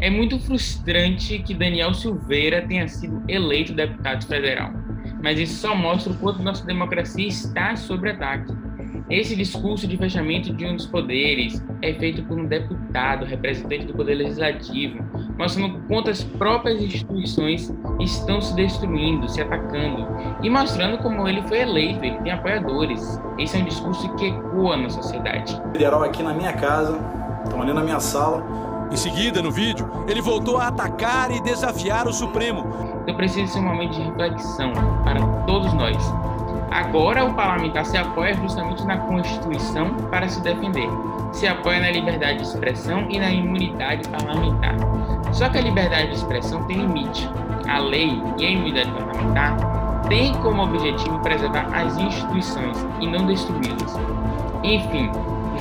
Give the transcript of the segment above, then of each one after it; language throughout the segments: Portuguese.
É muito frustrante que Daniel Silveira tenha sido eleito deputado federal, mas isso só mostra o quanto nossa democracia está sob ataque. Esse discurso de fechamento de um dos poderes é feito por um deputado, representante do Poder Legislativo, mostrando quanto as próprias instituições estão se destruindo, se atacando e mostrando como ele foi eleito, ele tem apoiadores. Esse é um discurso que ecoa na sociedade. Federal aqui na minha casa, estão ali na minha sala. Em seguida, no vídeo, ele voltou a atacar e desafiar o Supremo. Então precisa ser um momento de reflexão para todos nós Agora o parlamentar se apoia justamente na Constituição para se defender. Se apoia na liberdade de expressão e na imunidade parlamentar. Só que a liberdade de expressão tem limite. A lei e a imunidade parlamentar têm como objetivo preservar as instituições e não destruí-las. Enfim,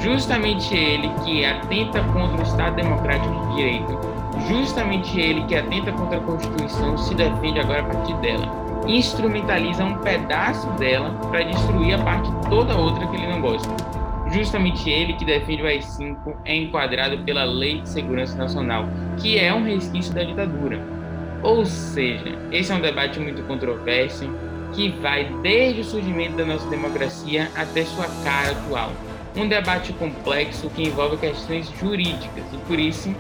justamente ele que atenta contra o Estado Democrático de Direito, justamente ele que atenta contra a Constituição, se defende agora a partir dela instrumentaliza um pedaço dela para destruir a parte toda outra que ele não gosta. Justamente ele que defende o AI-5 é enquadrado pela Lei de Segurança Nacional, que é um resquício da ditadura. Ou seja, esse é um debate muito controverso que vai desde o surgimento da nossa democracia até sua cara atual. Um debate complexo que envolve questões jurídicas e por isso,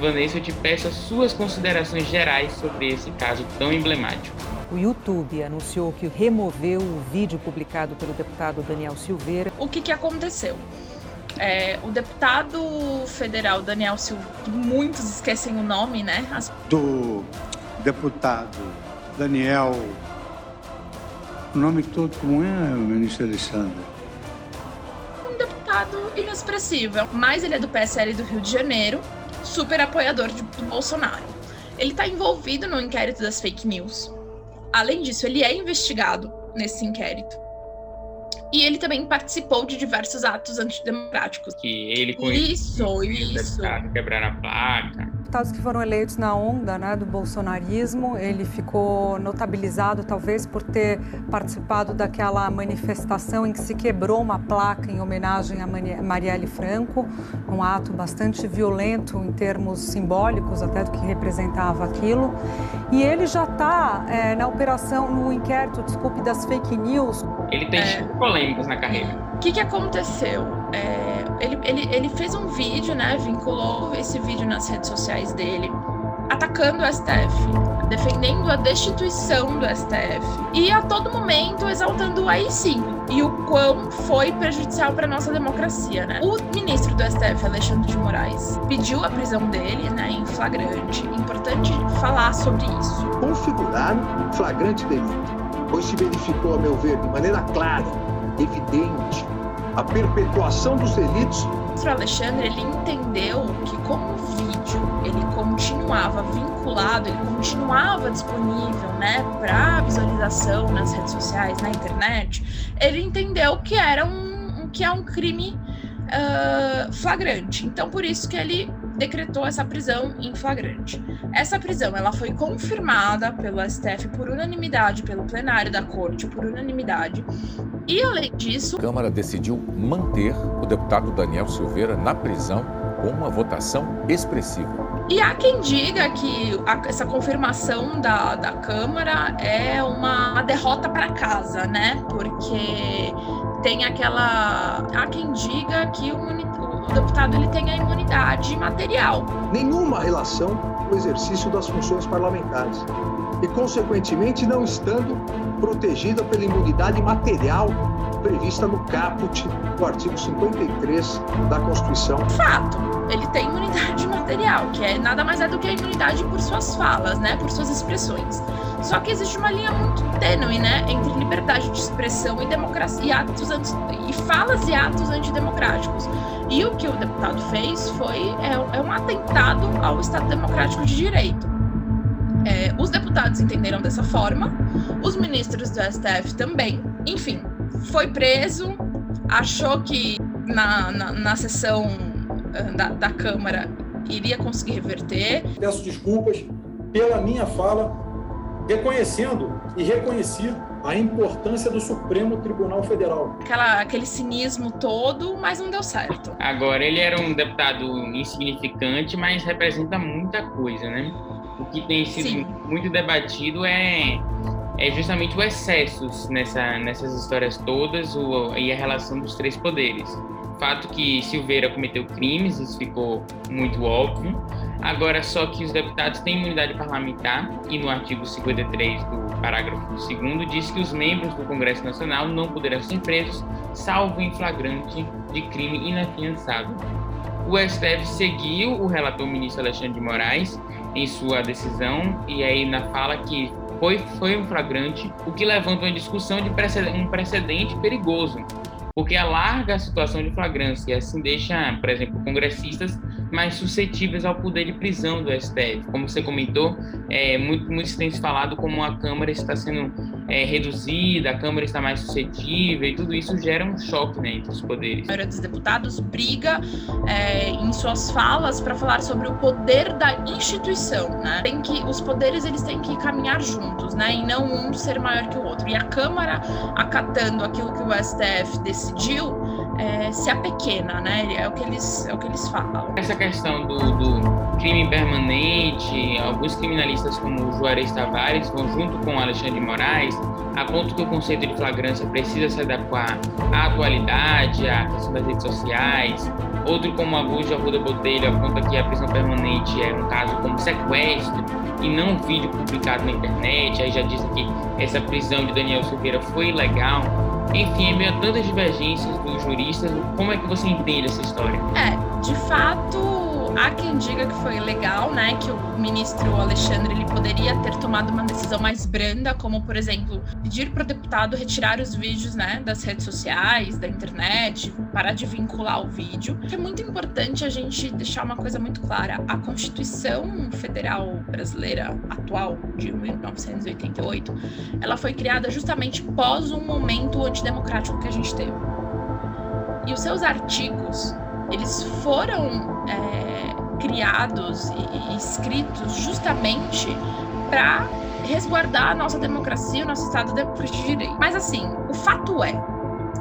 Vanessa, eu te peço as suas considerações gerais sobre esse caso tão emblemático. O YouTube anunciou que removeu o vídeo publicado pelo deputado Daniel Silveira. O que, que aconteceu? É, o deputado federal Daniel Silveira, que muitos esquecem o nome, né? As... Do deputado Daniel. O nome todo como é, ministro Alessandro? Um deputado inexpressivo, mas ele é do PSL do Rio de Janeiro, super apoiador de, do Bolsonaro. Ele está envolvido no inquérito das fake news. Além disso, ele é investigado nesse inquérito. E ele também participou de diversos atos antidemocráticos. Que ele Isso, isso. Quebrar a placa deputados que foram eleitos na onda né, do bolsonarismo. Ele ficou notabilizado, talvez, por ter participado daquela manifestação em que se quebrou uma placa em homenagem a Marielle Franco, um ato bastante violento em termos simbólicos, até do que representava aquilo. E ele já está é, na operação, no inquérito, desculpe, das fake news. Ele tem é... polêmicas na carreira. O que, que aconteceu? É ele, ele, ele fez um vídeo, né? Vinculou esse vídeo nas redes sociais dele, atacando o STF, defendendo a destituição do STF e a todo momento exaltando o AI-5 e o quão foi prejudicial para nossa democracia, né? O ministro do STF, Alexandre de Moraes, pediu a prisão dele, né, em flagrante. Importante falar sobre isso. Configurar flagrante delito, pois se verificou, a meu ver, de maneira clara, evidente, a perpetuação dos delitos. O Alexandre ele entendeu que como o vídeo ele continuava vinculado, ele continuava disponível, né, para visualização nas redes sociais, na internet, ele entendeu que era um, que é um crime uh, flagrante. Então por isso que ele decretou essa prisão em flagrante. Essa prisão ela foi confirmada pelo STF por unanimidade, pelo plenário da corte por unanimidade. E além disso, a Câmara decidiu manter o deputado Daniel Silveira na prisão com uma votação expressiva. E há quem diga que a, essa confirmação da, da Câmara é uma derrota para casa, né? Porque tem aquela. Há quem diga que o, o deputado ele tem a imunidade material. Nenhuma relação com o exercício das funções parlamentares. E, consequentemente, não estando protegida pela imunidade material prevista no caput do artigo 53 da Constituição. Fato, ele tem imunidade material, que é nada mais é do que a imunidade por suas falas, né, por suas expressões. Só que existe uma linha muito tênue, né, entre liberdade de expressão e democracia, e atos anti, e falas e atos antidemocráticos. E o que o deputado fez foi é, é um atentado ao Estado Democrático de Direito. É, os deputados entenderam dessa forma, os ministros do STF também. Enfim, foi preso, achou que na, na, na sessão ah, da, da Câmara iria conseguir reverter. Peço desculpas pela minha fala, reconhecendo e reconheci a importância do Supremo Tribunal Federal. Aquela, aquele cinismo todo, mas não deu certo. Agora, ele era um deputado insignificante, mas representa muita coisa, né? O que tem sido Sim. muito debatido é, é justamente o excessos nessa, nessas histórias todas o, e a relação dos três poderes. Fato que Silveira cometeu crimes, isso ficou muito óbvio. Agora, só que os deputados têm imunidade parlamentar e no artigo 53 do parágrafo 2 diz que os membros do Congresso Nacional não poderão ser presos, salvo em flagrante de crime inafiançável. O STF seguiu o relator ministro Alexandre de Moraes em sua decisão e aí na fala que foi, foi um flagrante, o que levanta uma discussão de precedente, um precedente perigoso, porque alarga a situação de flagrância e assim deixa, por exemplo, congressistas mais suscetíveis ao poder de prisão do STF. Como você comentou, é, muito, muito tem se falado como a Câmara está sendo é, reduzida, a Câmara está mais suscetível, e tudo isso gera um choque né, entre os poderes. A maioria dos deputados briga é, em suas falas para falar sobre o poder da instituição. Né? Tem que, os poderes eles têm que caminhar juntos, né? e não um ser maior que o outro. E a Câmara, acatando aquilo que o STF decidiu, é, se apequena, né? É o que eles, é o que eles falam. Essa questão do, do crime permanente, alguns criminalistas como o Juarez Tavares junto com Alexandre de Moraes apontam que o conceito de flagrância precisa se adequar à atualidade, à questão das redes sociais. Outro, como Augusto Arruda Botelho, aponta que a prisão permanente é um caso como sequestro e não um vídeo publicado na internet. Aí já diz que essa prisão de Daniel Silveira foi ilegal. Enfim, em meio a tantas divergências dos juristas, como é que você entende essa história? É, de fato, há quem diga que foi legal, né, que o ministro Alexandre ele poderia ter tomado uma decisão mais branda, como por exemplo, pedir para o deputado retirar os vídeos, né, das redes sociais, da internet, parar de vincular o vídeo. É muito importante a gente deixar uma coisa muito clara: a Constituição Federal Brasileira atual de 1988, ela foi criada justamente pós um momento antidemocrático que a gente teve. E os seus artigos eles foram é, criados e, e escritos justamente para resguardar a nossa democracia, o nosso Estado de Direito. Mas assim, o fato é,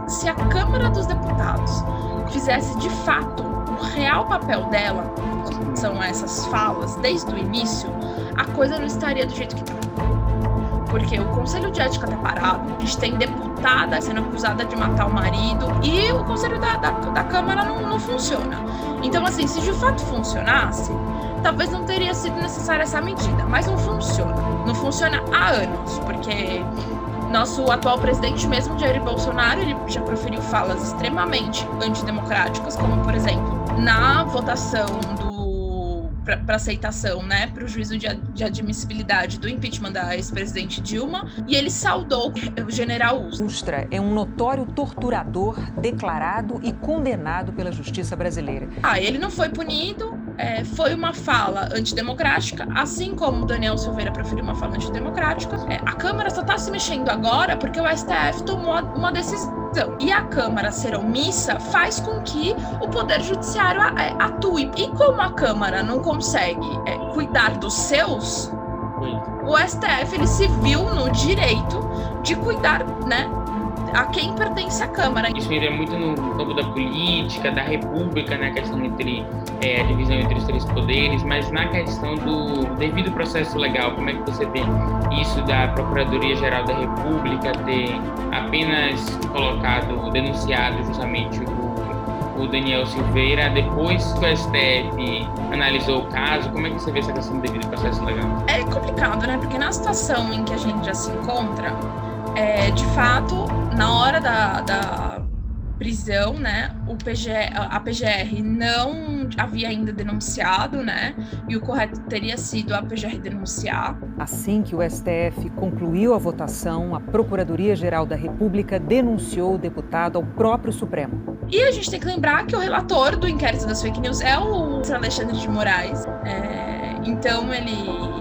se a Câmara dos Deputados fizesse de fato o real papel dela, são essas falas desde o início, a coisa não estaria do jeito que está. Porque o Conselho de Ética está parado, a gente tem deputada sendo acusada de matar o marido e o Conselho da, da, da Câmara não, não funciona. Então, assim, se de fato funcionasse, talvez não teria sido necessária essa medida, mas não funciona. Não funciona há anos, porque nosso atual presidente mesmo, Jair Bolsonaro, ele já proferiu falas extremamente antidemocráticas, como, por exemplo, na votação do para aceitação, né, para o juízo de, de, admissibilidade do impeachment da ex-presidente Dilma, e ele saudou o general Ustra. Ustra é um notório torturador declarado e condenado pela justiça brasileira. Ah, ele não foi punido, é, foi uma fala antidemocrática, assim como Daniel Silveira preferiu uma fala antidemocrática. É, a Câmara só está se mexendo agora porque o STF tomou uma decisão. E a Câmara ser omissa faz com que o Poder Judiciário é, atue. E como a Câmara não consegue é, cuidar dos seus, o STF ele se viu no direito de cuidar, né, a quem pertence a Câmara. Isso é muito no campo da política, da república, na né, questão entre é, a divisão entre os três poderes, mas na questão do devido processo legal, como é que você vê isso da Procuradoria-Geral da República ter apenas colocado, denunciado justamente o, o Daniel Silveira, depois que o STF analisou o caso, como é que você vê essa questão do devido processo legal? É complicado, né? Porque na situação em que a gente já se encontra, é, de fato, na hora da, da prisão, né, o PG, a PGR não havia ainda denunciado, né, e o correto teria sido a PGR denunciar. Assim que o STF concluiu a votação, a Procuradoria-Geral da República denunciou o deputado ao próprio Supremo. E a gente tem que lembrar que o relator do inquérito das fake news é o Alexandre de Moraes. É, então ele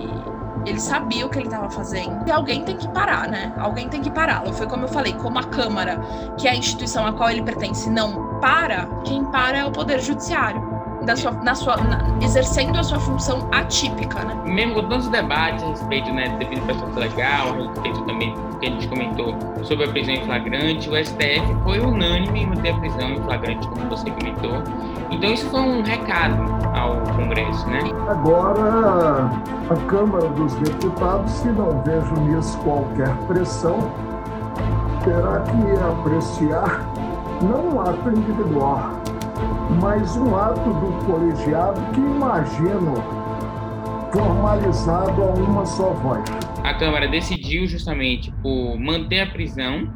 ele sabia o que ele estava fazendo. E alguém tem que parar, né? Alguém tem que pará-lo. Foi como eu falei, como a Câmara, que é a instituição a qual ele pertence, não para, quem para é o Poder Judiciário. Da sua, na sua, na, exercendo a sua função atípica, né? Mesmo com tantos debates a respeito, né, devido processo legal, a respeito também do que a gente comentou sobre a prisão em flagrante, o STF foi unânime em manter a prisão em flagrante, como você comentou. Então isso foi um recado ao Congresso, né? Agora, a Câmara dos Deputados, se não vejo nisso qualquer pressão, terá que apreciar não um ato individual, mas um ato do colegiado que imagino formalizado a uma só voz. A Câmara decidiu justamente por manter a prisão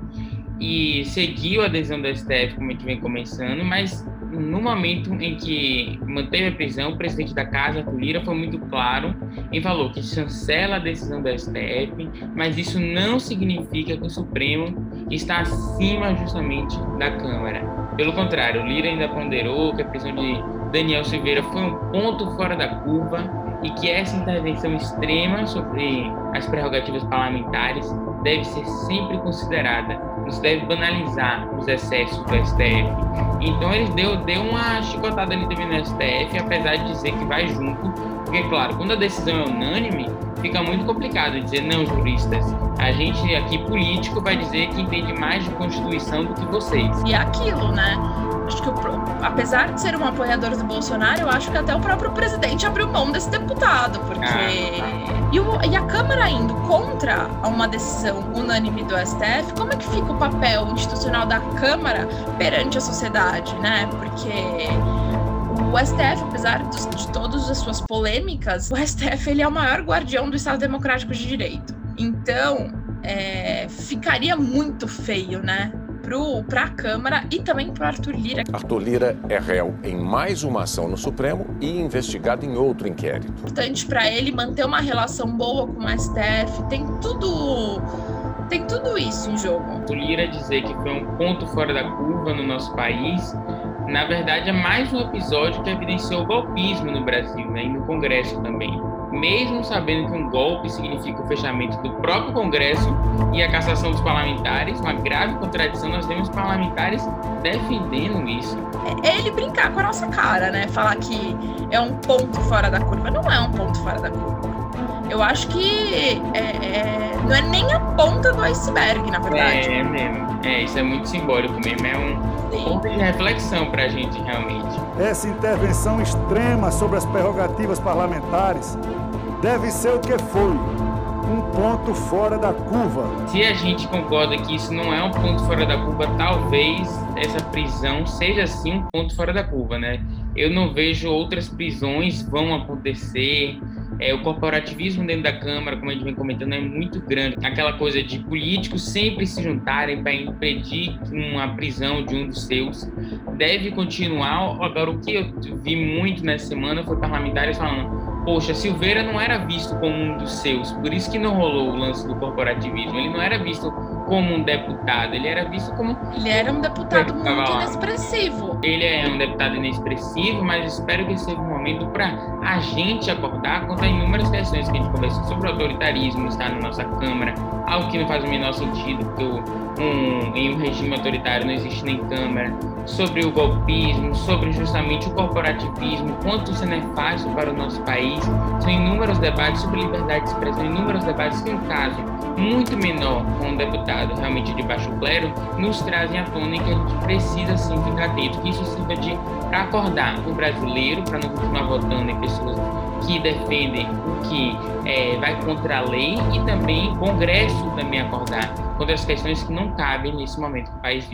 e seguiu a adesão do STF, como a gente vem começando, mas no momento em que manteve a prisão, o presidente da casa, Arthur Lira, foi muito claro e falou que chancela a decisão do STF, mas isso não significa que o Supremo está acima justamente da Câmara. Pelo contrário, Lira ainda ponderou que a prisão de Daniel Silveira foi um ponto fora da curva e que essa intervenção extrema sobre as prerrogativas parlamentares deve ser sempre considerada, não se deve banalizar os excessos do STF. Então ele deu, deu uma chicotada ali também no STF, apesar de dizer que vai junto, porque claro, quando a decisão é unânime, fica muito complicado dizer não, juristas. A gente aqui político vai dizer que entende mais de Constituição do que vocês. E é aquilo, né? Acho que, apesar de ser um apoiador do Bolsonaro, eu acho que até o próprio presidente abriu mão desse deputado, porque. Ah. E, o, e a Câmara indo contra uma decisão unânime do STF, como é que fica o papel institucional da Câmara perante a sociedade, né? Porque o STF, apesar de, todas as suas polêmicas, o STF ele é o maior guardião do Estado Democrático de Direito. Então, é, ficaria muito feio, né? para a Câmara e também para Arthur Lira. Arthur Lira é réu em mais uma ação no Supremo e investigado em outro inquérito. Importante para ele manter uma relação boa com o STF, tem tudo tem tudo isso em jogo. O Lira dizer que foi um ponto fora da curva no nosso país, na verdade é mais um episódio que evidenciou o golpismo no Brasil né, e no Congresso também mesmo sabendo que um golpe significa o fechamento do próprio Congresso e a cassação dos parlamentares, uma grave contradição, nós temos parlamentares defendendo isso. É ele brincar com a nossa cara, né? Falar que é um ponto fora da curva. Não é um ponto fora da curva. Eu acho que é, é, não é nem a ponta do iceberg, na verdade. É, é mesmo. É, isso é muito simbólico mesmo. É um Sim. ponto de reflexão para a gente, realmente. Essa intervenção extrema sobre as prerrogativas parlamentares deve ser o que foi, um ponto fora da curva. Se a gente concorda que isso não é um ponto fora da curva, talvez essa prisão seja sim um ponto fora da curva, né? Eu não vejo outras prisões vão acontecer. É, o corporativismo dentro da Câmara, como a gente vem comentando, é muito grande. Aquela coisa de políticos sempre se juntarem para impedir uma prisão de um dos seus deve continuar. Agora, o que eu vi muito nessa semana foi parlamentares falando poxa, Silveira não era visto como um dos seus, por isso que não rolou o lance do corporativismo. Ele não era visto como um deputado, ele era visto como. Ele era um deputado muito inexpressivo. Ele é um deputado inexpressivo, mas espero que seja um momento para a gente acordar quanto a inúmeras questões que a gente conversou sobre o autoritarismo está na nossa Câmara, algo que não faz o menor sentido, porque um, em um regime autoritário não existe nem Câmara, sobre o golpismo, sobre justamente o corporativismo, quanto isso é nefasto para o nosso país. São inúmeros debates sobre liberdade de expressão, inúmeros debates que, um caso muito menor com um deputado realmente de baixo clero, nos trazem à tona e que a gente precisa sim ficar atento, que isso sirva de para acordar o brasileiro, para não continuar votando em pessoas que defendem o que é, vai contra a lei e também o Congresso também acordar contra as questões que não cabem nesse momento que o país vive.